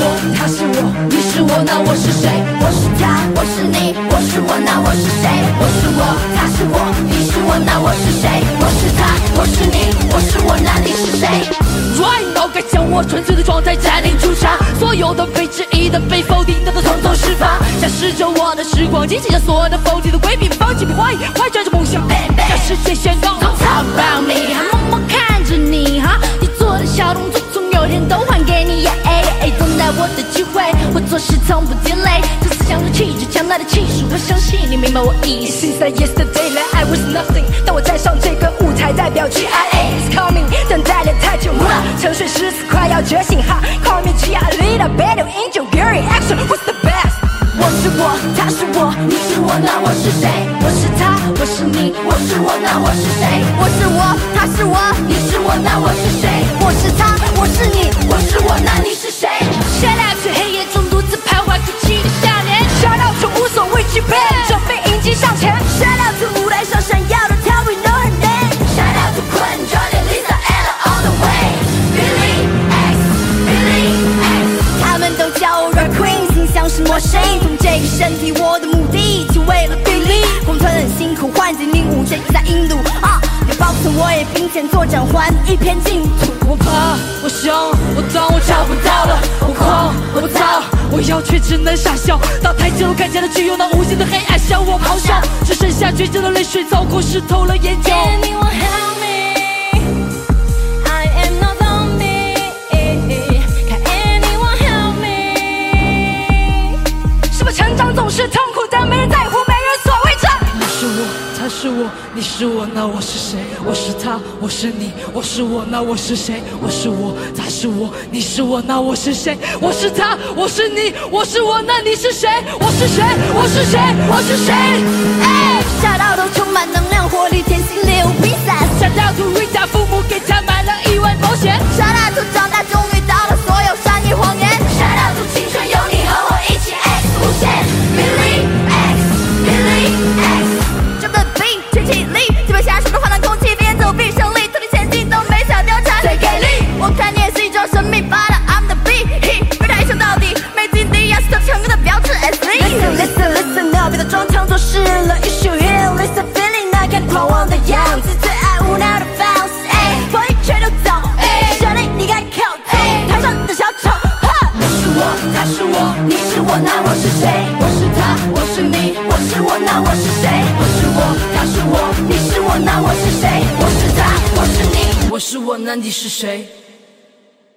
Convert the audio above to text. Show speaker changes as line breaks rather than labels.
我他是我，你是我，那我是谁？我是他，我是你，我是我，那我是谁？我是我，他是我，你是我，那我是谁？我是他，我是你，我是我，那你是谁
？Right now，该将我纯粹的状态占领出杀，所有的被质疑的被否定的都统统释放，展示着我的时光，机情将所有的否定都规避，放弃不坏，快着着梦想，让世界宣告。
做事从不 delay，这思想的气质，强大的气势，我相信你明白我意思。
Since that yesterday I was nothing，当我站上这个舞台，代表 G I A is coming，等待了太久了，沉睡狮子快要觉醒哈，Call me G I leader，battle angel，Gary action，what's the best？
我是我，他是我，你是我，那我是谁？我是他，我是你，我是我，那我是谁？我是我，他是我，从这个身体，我的目的就为了对立。光吞很辛苦，换进领悟，这在印度啊。有保存，我也并肩作战，还一片净土。
我怕，我凶，我当我找不到了。我狂，我躁，我要却只能傻笑。到台前，我看见了只有那无尽的黑暗向我咆哮，只剩下倔强的泪水，操控湿透了眼角。是痛苦，但没人在乎，没人所谓着。你是我，他是我，你是我，那我是谁？我是他，我是你，我是我，那我是谁？我是我，他是我，你是我，那我是谁？我是他，我是你，我是我，那你是谁？我是谁？我是谁？我是谁？
哎，下到都充满能量，活力，天性流比赛。
下到图瑞达，父母给他
你是我那我是谁？我是他，我是你，我是我，那我是谁？我是我，他是我，你是我，那我是谁？我是他，我是你，
我是我，那你是谁？